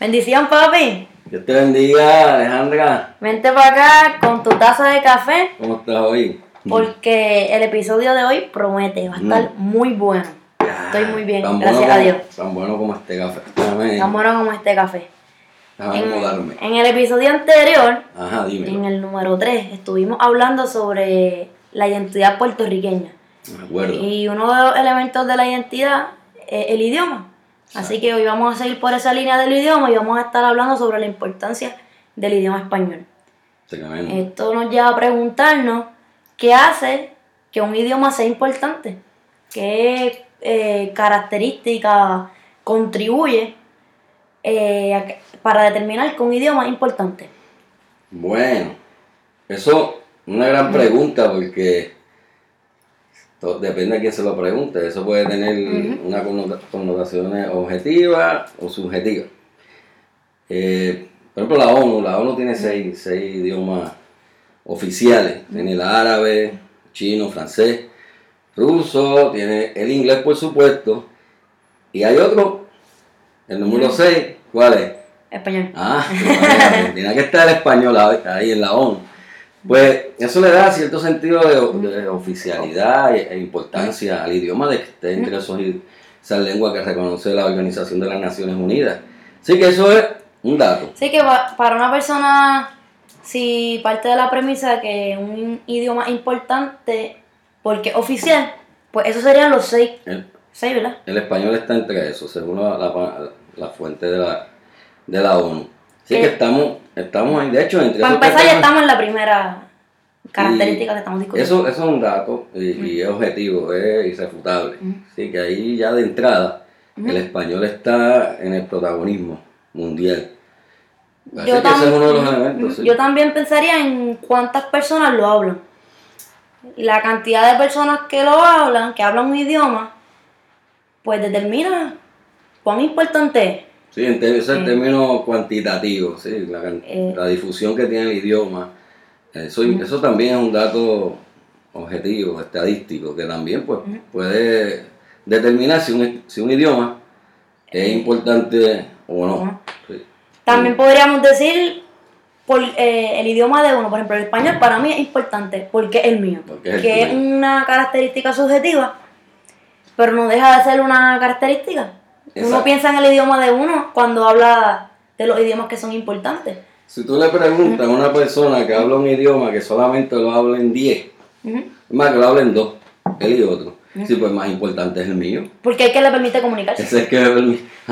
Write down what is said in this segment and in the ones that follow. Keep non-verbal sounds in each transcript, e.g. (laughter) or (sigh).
Bendición, papi. Dios te bendiga, Alejandra. Vente para acá con tu taza de café ¿Cómo estás hoy? porque el episodio de hoy promete, va a estar muy bueno. Estoy muy bien, Tan gracias bueno a Dios. Tan bueno como este café. Déjame, Tan bueno como este café. déjame En, el episodio anterior, Ajá, dime. en el número 3, estuvimos hablando sobre la identidad puertorriqueña. Me acuerdo. Y uno de los elementos de la identidad es el idioma. Así que hoy vamos a seguir por esa línea del idioma y vamos a estar hablando sobre la importancia del idioma español. Esto nos lleva a preguntarnos qué hace que un idioma sea importante, qué eh, característica contribuye eh, a para determinar que un idioma es importante. Bueno, eso es una gran pregunta porque depende a quién se lo pregunte. Eso puede tener una connota- connotaciones objetivas o subjetivas. Eh, por ejemplo, la ONU, la ONU tiene seis, seis idiomas oficiales. Tiene el árabe, chino, francés, ruso, tiene el inglés, por supuesto. Y hay otro, el número 6, ¿cuál es? Español. Ah, (laughs) tiene que estar el español ahí en la ONU. Pues eso le da cierto sentido de, de oficialidad e, e importancia al idioma de que esté entre esos, esas lenguas que reconoce la Organización de las Naciones Unidas. Así que eso es un dato. Así que pa- para una persona, si parte de la premisa de que un idioma importante porque oficial, pues esos serían los seis, El, seis ¿verdad? el español está entre eso, según la, la- la fuente de la, de la ONU. Así Eh, que estamos, estamos ahí. De hecho, entre Para empezar ya estamos en la primera característica que estamos discutiendo. Eso, eso es un dato y, y es objetivo, es irrefutable. Así que ahí ya de entrada el español está en el protagonismo mundial. Así Yo que ese es uno de los elementos. sí. Yo también pensaría en cuántas personas lo hablan. La cantidad de personas que lo hablan, que hablan un idioma, pues determina cuán importante es. Sí, en ese es el término cuantitativo, sí, la, Eh. la difusión que tiene el idioma. Eso, eso también es un dato objetivo, estadístico, que también pues, puede determinar si un, si un idioma es importante o no. Sí. También podríamos decir por eh, el idioma de uno, por ejemplo, el español para mí es importante porque es el mío, Porque es que es una característica subjetiva, pero no deja de ser una característica. Uno piensa en el idioma de uno cuando habla de los idiomas que son importantes. Si tú le preguntas a una persona que habla un idioma que solamente lo habla en 10, Ujú. es más que lo habla en 2, él y otro, sí, pues más importante es el mío. Porque es que le permite comunicarse. Ese es que a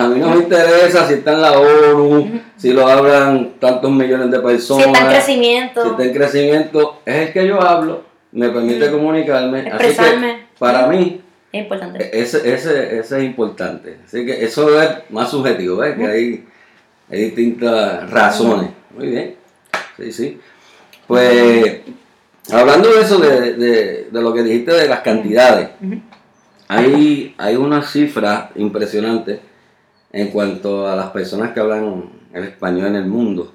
mí no me interesa si está en la ONU, si lo hablan tantos millones de Si personas. está en crecimiento. Si está en crecimiento, es el que yo hablo, me permite comunicarme. Así Expresarme. que para mí, Es importante. ese, ese, ese es importante. Así que eso es más subjetivo, ¿ves? Que hay, hay distintas razones. Muy bien. Sí, sí. Pues, hablando de eso, de, de, de lo que dijiste de las cantidades, hay, hay una cifra impresionante en cuanto a las personas que hablan el español en el mundo.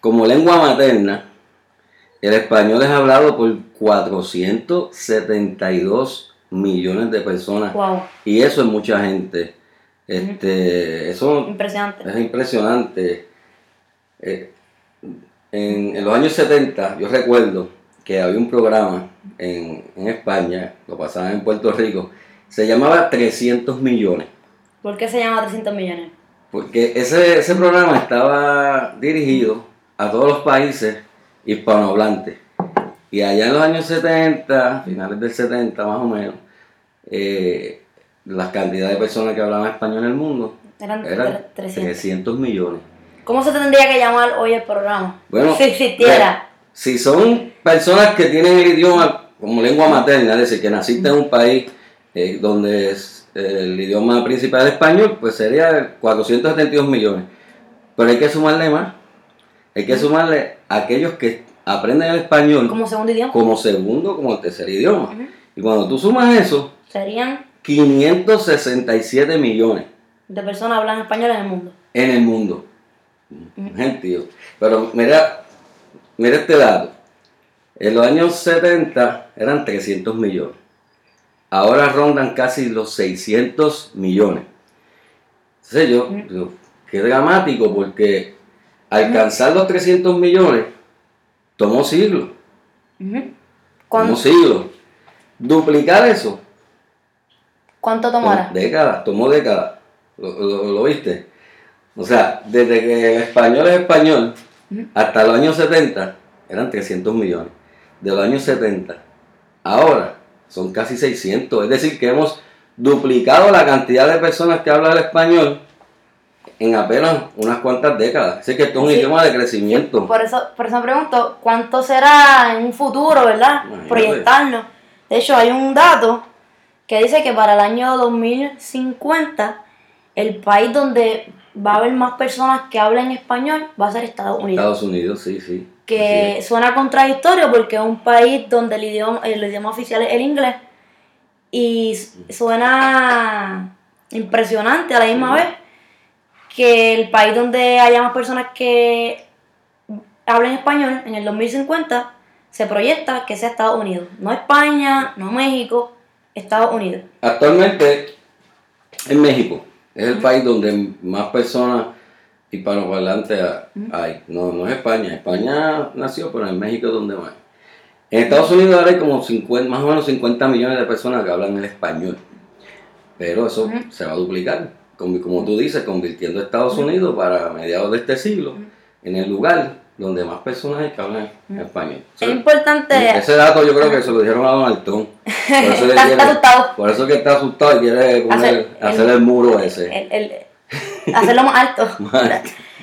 Como lengua materna, el español es hablado por 472 millones de personas. Wow. Y eso es mucha gente. Este, eso Impresionante. es impresionante. Eh, en, en los años 70, yo recuerdo que había un programa en, en España, lo pasaban en Puerto Rico, se llamaba 300 millones. ¿Por qué se llama 300 millones? Porque ese, ese programa estaba dirigido a todos los países hispanohablantes. Y allá en los años 70, finales del 70 más o menos, eh, las cantidades de personas que hablaban español en el mundo Eran eran tre- 300. 300 millones. ¿Cómo se tendría que llamar hoy el programa? Bueno, si existiera. Si son personas que tienen el idioma como lengua materna, es decir, que naciste en un país eh, donde es, eh, el idioma principal es español, pues sería 472 millones. Pero hay que sumarle más. Hay que sumarle a aquellos que aprenden el español Como segundo idioma. como segundo, como tercer idioma. Y cuando tú sumas eso, Serían 567 millones de personas hablan español en el mundo. en el mundo. Gentío. Pero mira, mira este dato. En los años 70 eran 300 millones. Ahora rondan casi los 600 millones. Entonces yo, yo que es dramático porque alcanzar los 300 millones tomó siglos. Ujú. Tomó ¿Cuán- siglos. Duplicar eso ¿Cuánto tomará? Décadas, tomó décadas. ¿Lo, lo- lo viste? O sea, desde que el español es español hasta los años 70 eran 300 millones. De los años 70 ahora son casi 600. Es decir, que hemos duplicado la cantidad de personas que hablan el español en apenas unas cuantas décadas. Así que esto es un Sí. idioma de crecimiento. Por eso, por eso me pregunto, ¿cuánto será en un futuro, verdad? Imagínate. Proyectarnos. De hecho, hay un dato que dice que para el año 2050, el país donde va a haber más personas que hablen español va a ser Estados Unidos. Estados Unidos, sí, sí. Que suena contradictorio porque es un país donde el idioma, el idioma oficial es el inglés y s- suena impresionante a la misma vez que el país donde haya más personas que hablen español en el 2050 se proyecta que sea Estados Unidos, no España, no México, Estados Unidos. Actualmente en México es el país donde más personas hispanoparlantes ha- hay. No, no es España. España nació, pero en México es donde más. En Estados Unidos ahora hay como 50, más o menos 50 millones de personas que hablan el español. Pero eso se va a duplicar. Como, tú dices, convirtiendo a Estados Unidos para mediados de este siglo en el lugar donde más personas hay que hablan español. Es importante... Ese dato yo creo que se lo dijeron a Donald Trump. (laughs) Por eso, Está- quiere- asustado. por eso que está asustado y quiere poner- Hacer hacer, el- el, muro ese. el- el- hacerlo (laughs) más alto.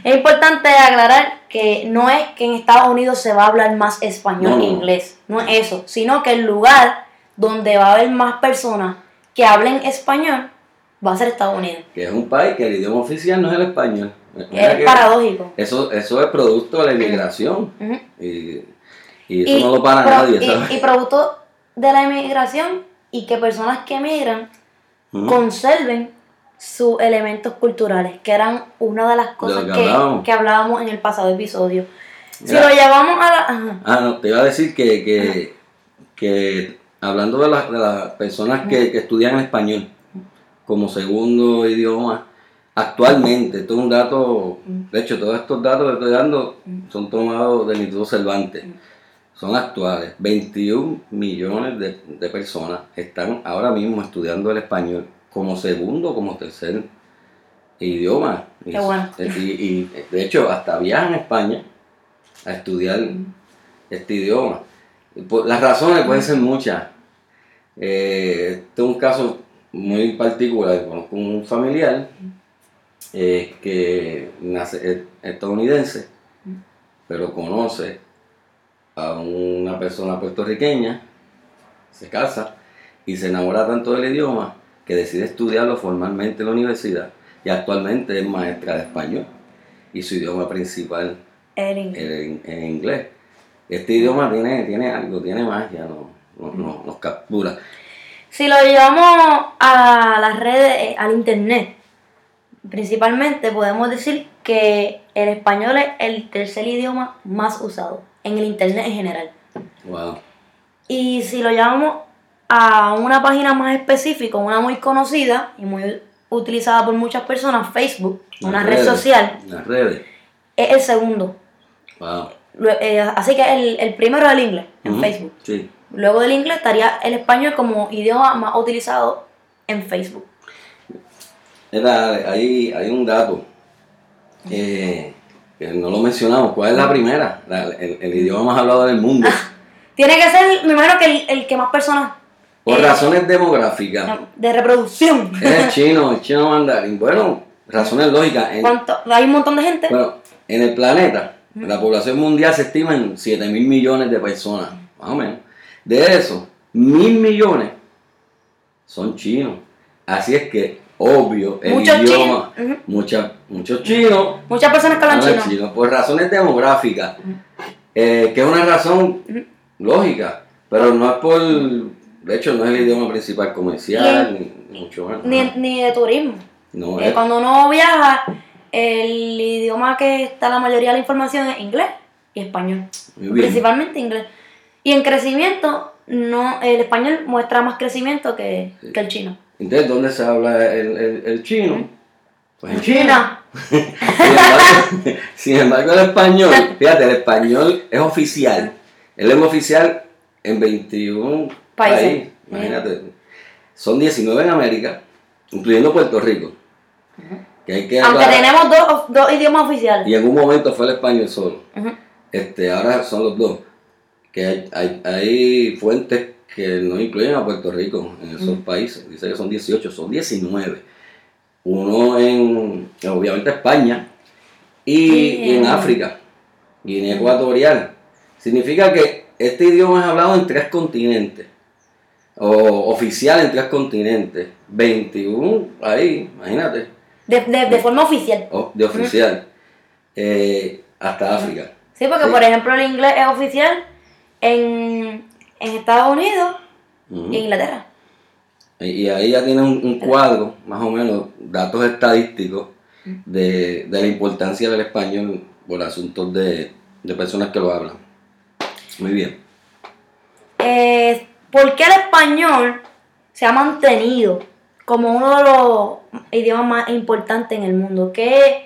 es importante aclarar que no es que en Estados Unidos se va a hablar más español No, que inglés, no es eso, sino que el lugar donde va a haber más personas que hablen español va a ser Estados Unidos. Que es un país que el idioma oficial no es el español. Es paradójico. Eso, eso es producto de la inmigración. Y, y eso no lo para nadie, y- ¿sabes? y producto de la inmigración y que personas que emigran conserven sus elementos culturales, que eran una de las cosas que que, hablábamos. que hablábamos en el pasado episodio. Si lo llevamos a la... ajá. Ah, no, te iba a decir que, que, que hablando de, las- de las personas que, que estudian español como segundo idioma, actualmente, esto es un dato, de hecho, todos estos datos que estoy dando son tomados del Instituto Cervantes, son actuales. 21 millones de, de personas están ahora mismo estudiando el español como segundo, como tercer idioma. Y- Qué bueno. Y, y, de hecho, hasta viajan a España a estudiar este idioma. Las razones pueden ser muchas. Eh, este es un caso muy particular. Conozco un familiar eh, que nace, es estadounidense, pero conoce a una persona puertorriqueña, se casa y se enamora tanto del idioma que decide estudiarlo formalmente en la universidad y actualmente es maestra de español y su idioma principal El inglés. en, en inglés. Este idioma tiene, tiene algo, tiene magia, no, no- no- nos captura. Si lo llevamos a las redes, eh, al internet, principalmente podemos decir que el español es el tercer idioma más usado en el internet en general. Wow. Y si lo llevamos a una página más específica, una muy conocida y muy utilizada por muchas personas, Facebook, una red social, Las redes. es el segundo. Wow. Eh, así que el, el primero es el inglés en Facebook. Sí. Luego del inglés estaría el español como idioma más utilizado en Facebook. Era, hay, hay un dato eh, que no lo mencionamos. ¿Cuál es la primera? La- el, el idioma más hablado del mundo. (laughs) Tiene que ser, me imagino que el, el que más personas Por eh, razones demográficas. de reproducción. Es el chino, el chino mandarín. Bueno, razones lógicas. En- ¿Cuánto? Hay un montón de gente. Bueno, en el planeta, la población mundial se estima en 7 mil millones de personas, más o menos. De eso, mil millones son chinos. Así es que, obvio, el Muchos idioma, chinos, mucha- muchos chinos Muchas personas que hablan chino. chino por razones demográficas, eh, que es una razón lógica, pero no es por, de hecho, no es el idioma principal comercial, ni, mucho menos. Ni, ni de turismo. no Eh, es. cuando uno viaja, el idioma que está la mayoría de la información es inglés y español. Principalmente inglés. Y en crecimiento, no el español muestra más crecimiento que, que el chino. Entonces, ¿dónde se habla el, el- el chino? Pues en China. sin, embargo, (laughs) sin embargo, el español, fíjate, el español es oficial. Es lengua oficial en 21 Países. países. Imagínate. Son 19 en América, incluyendo Puerto Rico. Que hay que Aunque tenemos dos, dos idiomas oficiales. Y en un momento fue el español solo. Este, ahora son los dos. Que hay, hay, hay fuentes que no incluyen a Puerto Rico en esos países. Dice que son 18, son 19. Uno en, obviamente, España y, en África, Guinea Ecuatorial. Significa que este idioma es hablado en tres continentes. O oficial en tres continentes. 21 ahí, imagínate, De, de, de forma oficial. o- de oficial. Eh, hasta África. Sí, porque Sí. por ejemplo el inglés es oficial en, en Estados Unidos Ujú. y en Inglaterra. Y ahí ya tiene un, un cuadro, más o menos, datos estadísticos de, de la importancia del español por asuntos de, de personas que lo hablan. Muy bien. Eh, ¿Por qué el español se ha mantenido como uno de los idiomas más importantes en el mundo? ¿Qué,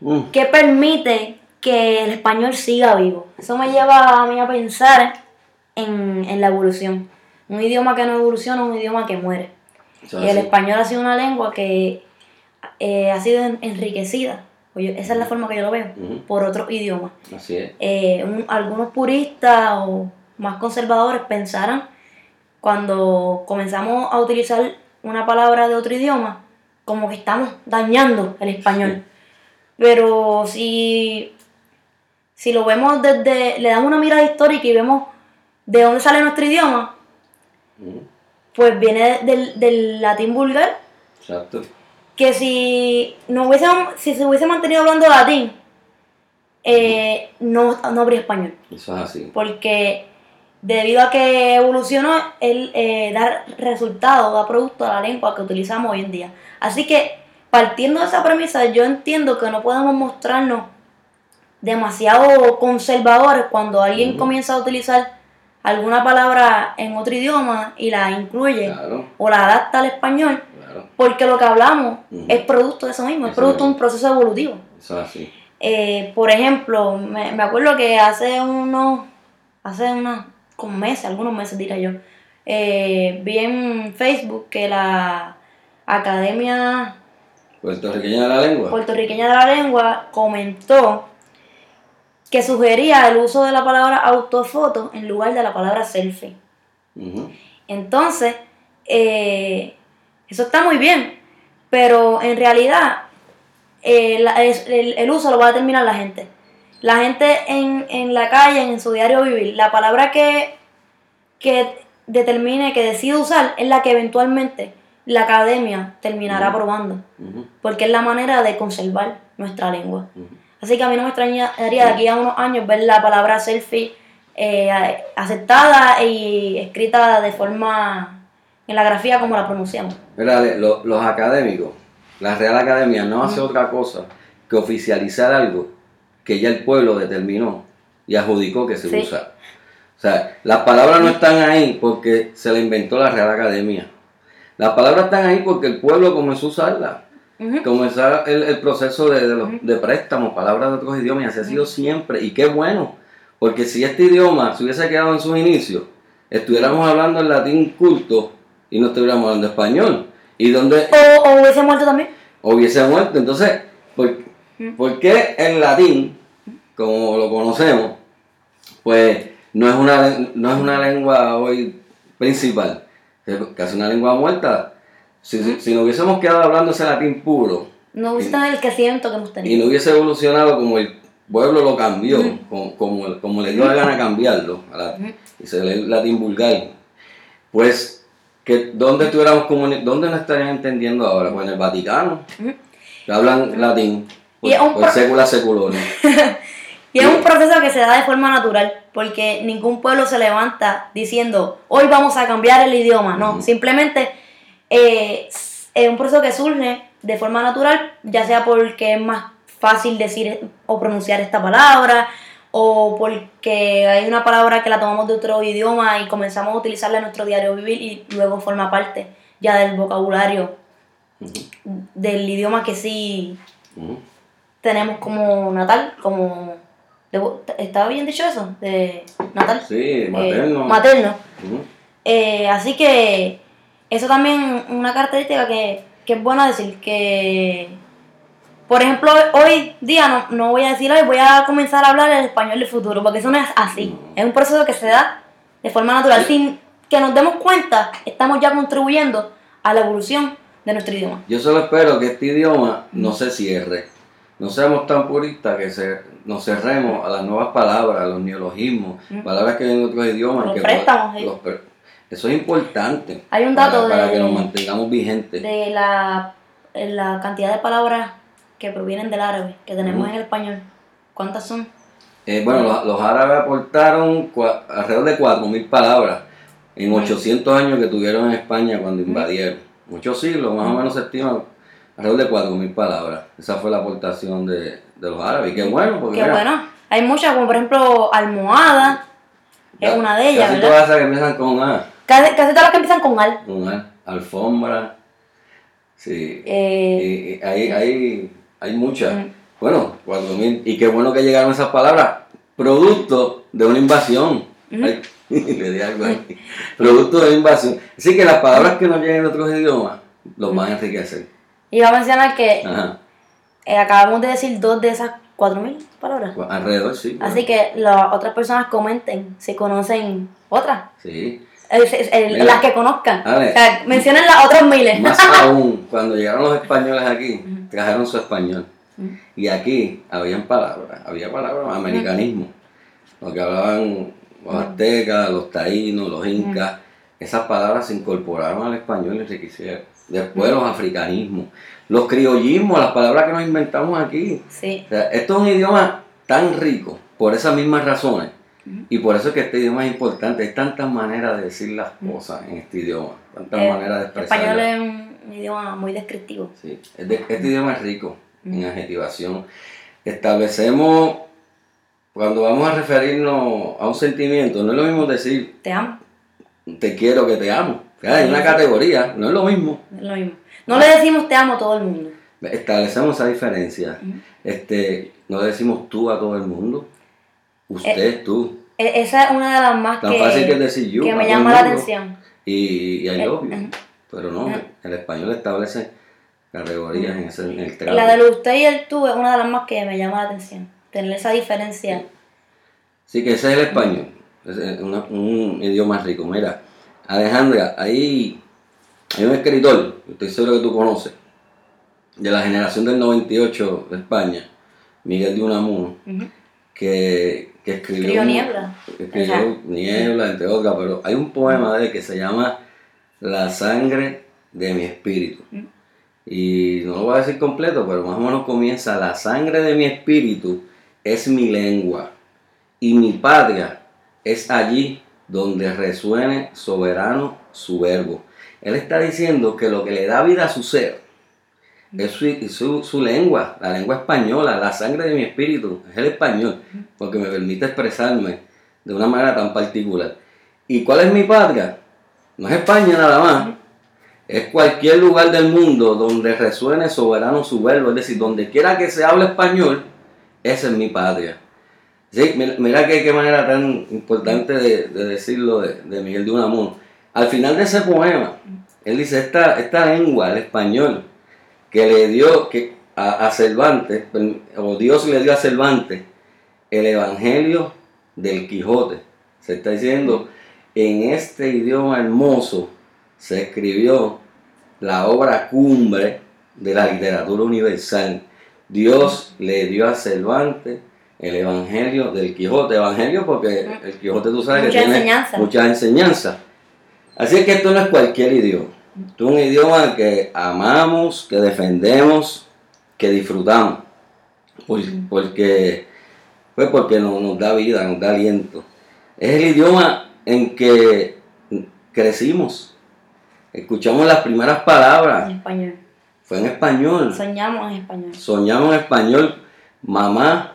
Mm, qué permite que el español siga vivo? Eso me lleva a mí a pensar en, en la evolución. Un idioma que no evoluciona es un idioma que muere. eso Y el así. español ha sido una lengua que eh, ha sido en- enriquecida, yo- esa es la forma que yo lo veo, por otros idiomas. Así es. Eh, un- algunos puristas o más conservadores pensarán cuando comenzamos a utilizar una palabra de otro idioma, como que estamos dañando el español. Pero si, si lo vemos desde, le damos una mirada histórica y vemos de dónde sale nuestro idioma, pues viene del, del latín vulgar, Exacto. que si, no hubiese, si se hubiese mantenido hablando latín, eh, no, no habría español. Eso es así. Porque debido a que evolucionó, él eh, da resultado, da producto a la lengua que utilizamos hoy en día. Así que, partiendo de esa premisa, yo entiendo que no podemos mostrarnos demasiado conservadores cuando alguien comienza a utilizar alguna palabra en otro idioma y la incluye Claro, o la adapta al español, claro. porque lo que hablamos es producto de eso mismo, es Eso producto de un proceso evolutivo. Eso es así. Eh, por ejemplo, me, me acuerdo que hace unos, hace unos como meses, algunos meses diría yo, eh, vi en Facebook que la Academia Puertorriqueña de la lengua. Puertorriqueña de la Lengua comentó que sugería el uso de la palabra autofoto en lugar de la palabra selfie. Entonces, eh, eso está muy bien, pero en realidad eh, la- el, el uso lo va a determinar la gente. La gente en, en la calle, en su diario vivir, la palabra que, que determine, que decide usar, es la que eventualmente la academia terminará ujú, porque es la manera de conservar nuestra lengua. Así que a mí no me extrañaría de aquí a unos años ver la palabra selfie eh, aceptada y escrita de forma en la grafía como la pronunciamos. Mira, los académicos, la Real Academia no hace otra cosa que oficializar algo que ya el pueblo determinó y adjudicó que se Sí. usa. O sea, las palabras no están ahí porque se la inventó la Real Academia. Las palabras están ahí porque el pueblo comenzó a usarlas. Ujú. Comenzó el, el proceso de, de, los- de préstamo, palabras de otros idiomas, y así ha sido siempre. Y qué bueno, porque si este idioma se hubiese quedado en sus inicios, estuviéramos hablando el latín culto y no estuviéramos hablando español. Y donde O, o hubiese muerto también. hubiese muerto. Entonces, ¿por, por qué el latín, como lo conocemos, pues no es una, no es una lengua hoy principal? Es casi una lengua muerta. Si, si- si nos hubiésemos quedado hablando ese latín puro, No hubiese tenido el crecimiento que hemos y tenido. no hubiese evolucionado como el pueblo lo cambió, como, como, como le dio la gana cambiarlo, a la- y se lee latín vulgar, pues, que ¿dónde estuviéramos ¿dónde nos estarían entendiendo ahora? Pues en el Vaticano, que hablan latín, por, Y por seculorum. Y es un (laughs) proceso que se da de forma natural, porque ningún pueblo se levanta diciendo, hoy vamos a cambiar el idioma. No, simplemente eh, es un proceso que surge de forma natural, ya sea porque es más fácil decir o pronunciar esta palabra, o porque hay una palabra que la tomamos de otro idioma y comenzamos a utilizarla en nuestro diario vivir y luego forma parte ya del vocabulario del idioma que sí tenemos como natal, como... ¿Estaba bien dicho eso? De natal. Sí, Eh, materno. materno. Ujú. Eh, así que eso también una característica que, que es buena decir que, por ejemplo, hoy día no, no voy a decir hoy, voy a comenzar a hablar el español del futuro, porque eso no es así. Es un proceso que se da de forma natural. Sin que nos demos cuenta, estamos ya contribuyendo a la evolución de nuestro idioma. Yo solo espero que este idioma no se cierre. No seamos tan puristas que se, nos cerremos a las nuevas palabras, a los neologismos, Mm. palabras que vienen de otros idiomas. Los que préstamos, los eso es importante. Hay un dato para, de- que nos mantengamos vigentes. De la, la cantidad de palabras que provienen del árabe que tenemos en el español, ¿cuántas son? Eh, bueno, los, los árabes aportaron cua- alrededor de 4.000 palabras en 800 años que tuvieron en España cuando invadieron. Muchos siglos, más o menos se estima alrededor de 4.000 palabras. Esa fue la aportación de, de los árabes. Y qué bueno, porque Qué mira, bueno. Hay muchas, como por ejemplo almohada, es una de ellas, Casi ¿verdad? todas esas que empiezan con A. Casi, casi todas las que empiezan con al. con A, alfombra. Sí. Eh, Y- y hay, hay, hay muchas. Mm. Bueno, 4.000. Y qué bueno que llegaron esas palabras. Producto de una invasión. Ay, (laughs) le di algo ahí. Producto de una invasión. Así que las palabras que nos lleguen en otros idiomas los van a enriquecer. iba a mencionar que eh, acabamos de decir dos de esas cuatro mil palabras. Alrededor, sí. bueno, Así que las otras personas comenten si conocen otras. Sí. Mira. las que conozcan. O sea, mencionen las otras miles. Más (laughs) aún, cuando llegaron los españoles aquí, trajeron su español. Y aquí habían palabras, había palabras, americanismo. Lo que hablaban los aztecas, los taínos, los incas, esas palabras se incorporaron al español y enriquecieron. Después los africanismos, los criollismos, las palabras que nos inventamos aquí. Sí. O sea, esto es un idioma tan rico por esas mismas razones. Y por eso es que este idioma es importante. Hay tantas maneras de decir las cosas en este idioma, tantas Eh, maneras de expresar. español es un idioma muy descriptivo. Sí, este idioma es rico en adjetivación. Establecemos, cuando vamos a referirnos a un sentimiento, no es lo mismo decir Te amo. te quiero que te amo. Hay una categoría, no es lo mismo. Es lo mismo. No le decimos te amo a todo el mundo. Establecemos esa diferencia. Este, no le decimos tú a todo el mundo. Usted, tú. E- Esa es una de las más Tan que, fácil que decir you que me llama la atención. Y, y I love you. Pero no, el español establece categorías en, ese, en el trato. La del usted y el tú es una de las más que me llama la atención. Tener esa diferencia. Sí, que ese es el español. Es eh, una- un idioma rico. Mira, Alejandra, ahí hay un escritor, estoy seguro que tú conoces, de la generación del 98 de España, Miguel de Unamuno, que, que escribió. Niebla. Escribió Ajá. Niebla, entre otras, pero hay un poema de él que se llama La sangre de mi espíritu. Y no lo voy a decir completo, pero más o menos comienza, la sangre de mi espíritu es mi lengua y mi patria es allí donde resuene soberano su verbo. Él está diciendo que lo que le da vida a su ser es su, su- su lengua, la lengua española, la sangre de mi espíritu, es el español, porque me permite expresarme de una manera tan particular. ¿Y cuál es mi patria? No es España nada más, es cualquier lugar del mundo donde resuene soberano su verbo, es decir, donde quiera que se hable español, esa es mi patria. Sí, mira, qué manera tan importante de, de decirlo de, de Miguel de Unamuno. Al final de ese poema, él dice, esta, esta lengua, el español, que le dio que a, a Cervantes, o Dios le dio a Cervantes, el Evangelio del Quijote. Se está diciendo, en este idioma hermoso se escribió la obra cumbre de la literatura universal. Dios le dio a Cervantes el Evangelio del Quijote. Evangelio porque el Quijote tú sabes que Mucha tiene enseñanza. muchas enseñanzas. Así es que esto no es cualquier idioma. Es un idioma que amamos, que defendemos, que disfrutamos. Por- porque, pues porque nos, nos da vida, nos da aliento. Es el idioma en que crecimos. Escuchamos las primeras palabras. En español. Fue en español. Soñamos en español. Soñamos en español. Mamá,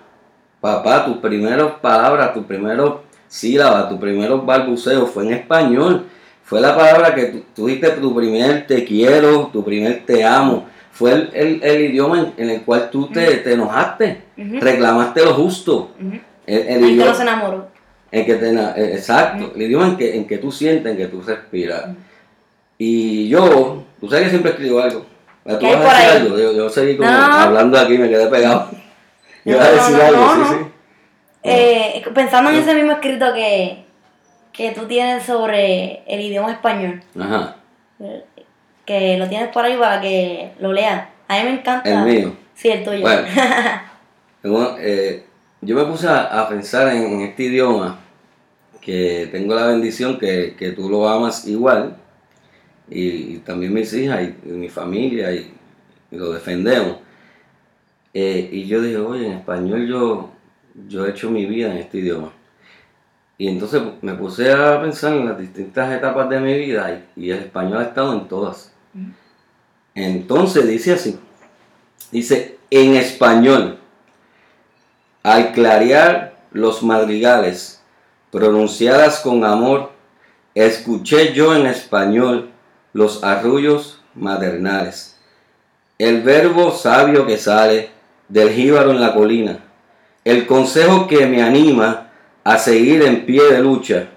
papá, tus primeras palabras, tus primeros sílabas, tus primeros balbuceos fue en español. Fue la palabra que diste tu primer te quiero, tu primer te amo. Fue el, el- el idioma en, en el cual tú te, te enojaste, reclamaste lo justo. Ujú. El, el El que idioma no se enamoró. en que te, eh, exacto, el idioma en que, en que tú sientes, en que tú respiras. Y yo, tú sabes que siempre escribo algo. ¿Tú ¿Qué hay vas a decir algo? Yo, yo seguí como No. hablando aquí, me quedé pegado. (laughs) Yo iba a No, decir no, algo, no, sí, no. sí. Eh, pensando en ese mismo escrito que, que tú tienes sobre el idioma español, Ajá, que lo tienes por ahí para que lo leas. A mí me encanta. el mío. Sí, el tuyo. Bueno. (laughs) Eh, yo me puse a, a pensar en, en este idioma que tengo la bendición que, que tú lo amas igual y, y también mis hijas y, y mi familia y, y lo defendemos. Eh, y yo dije, oye, en español yo, yo he hecho mi vida en este idioma. Y entonces me puse a pensar en las distintas etapas de mi vida y, y el español ha estado en todas. Entonces dice así, dice, en español, al clarear los madrigales, pronunciadas con amor, escuché yo en español los arrullos maternales. El verbo sabio que sale del jíbaro en la colina, el consejo que me anima a seguir en pie de lucha,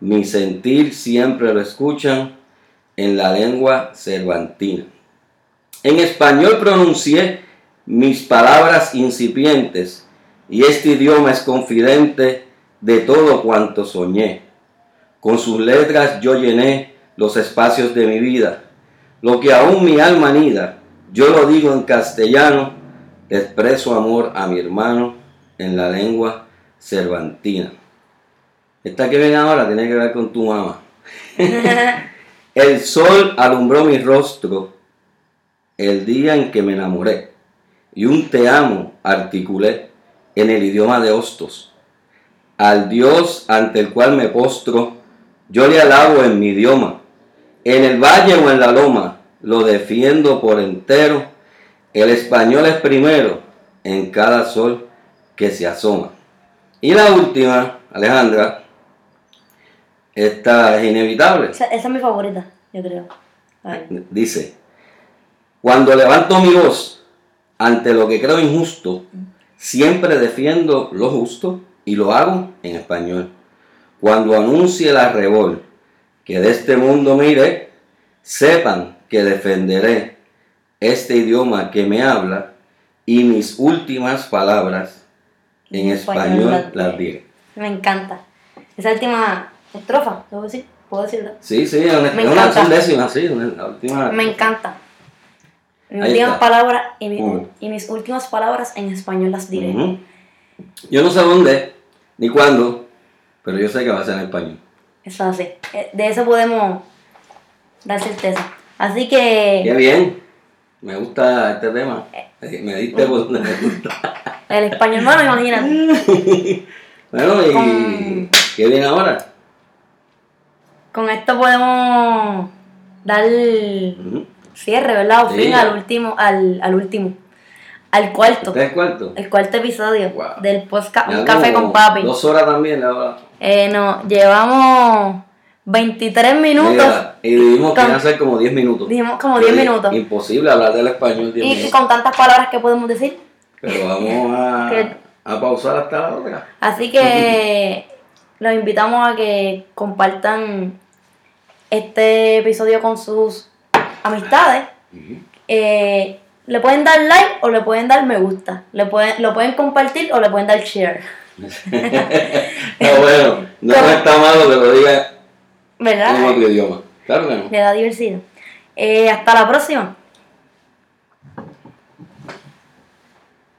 mi sentir siempre lo escuchan en la lengua cervantina. En español pronuncié mis palabras incipientes y este idioma es confidente de todo cuanto soñé. Con sus letras yo llené los espacios de mi vida. Lo que aún mi alma anida, yo lo digo en castellano, expreso amor a mi hermano en la lengua cervantina. Esta que viene ahora tiene que ver con tu mamá. (laughs) El sol alumbró mi rostro el día en que me enamoré y un te amo articulé en el idioma de Hostos. Al Dios ante el cual me postro, yo le alabo en mi idioma. En el valle o en la loma, lo defiendo por entero. El español es primero en cada sol que se asoma. Y la última, Alejandra, esta es inevitable. Esa, esa es mi favorita, yo creo. Dice, cuando levanto mi voz ante lo que creo injusto, siempre defiendo lo justo y lo hago en español. Cuando anuncie la revol que de este mundo me iré, sepan que defenderé este idioma que me habla y mis últimas palabras en En español español las las diré. Me encanta. Esa última estrofa, ¿puedo decir? ¿Puedo decirlo? Sí, sí, es una, Me una son décimas, sí, una- la última. Me encanta. Mis Ahí últimas está. palabras y, mi- y mis últimas palabras en español las diré. Yo no sé dónde ni cuándo, pero yo sé que va a ser en español. Eso es así. Eh, De eso podemos dar certeza. Así Qué que bien, me gusta este tema. Eh. Me diste por (laughs) me gusta. el español, bueno, imagínate. (laughs) Bueno, y Con- ¿qué viene ahora? Con esto podemos dar cierre, ¿verdad? O Sí. fin al último, al, al último. Al cuarto. ¿Este es el cuarto? El cuarto episodio Wow. del podcast Un Café con Papi. Dos horas también, ahora. Eh, no, llevamos 23 minutos. Mira, y dijimos que iban a ser como 10 minutos. Dijimos como Yo 10 dije, minutos. Imposible hablar del español 10 Y, con tantas palabras que podemos decir. Pero vamos a, Que- a pausar hasta la otra. Así que (laughs) los invitamos a que compartan este episodio con sus amistades. Eh, le pueden dar like o le pueden dar me gusta. Le pueden, lo pueden compartir o le pueden dar share. (laughs) No, bueno, no Pero- está malo que lo diga ¿Verdad? otro idioma. Claro que no. Le da diversidad. Eh, hasta la próxima.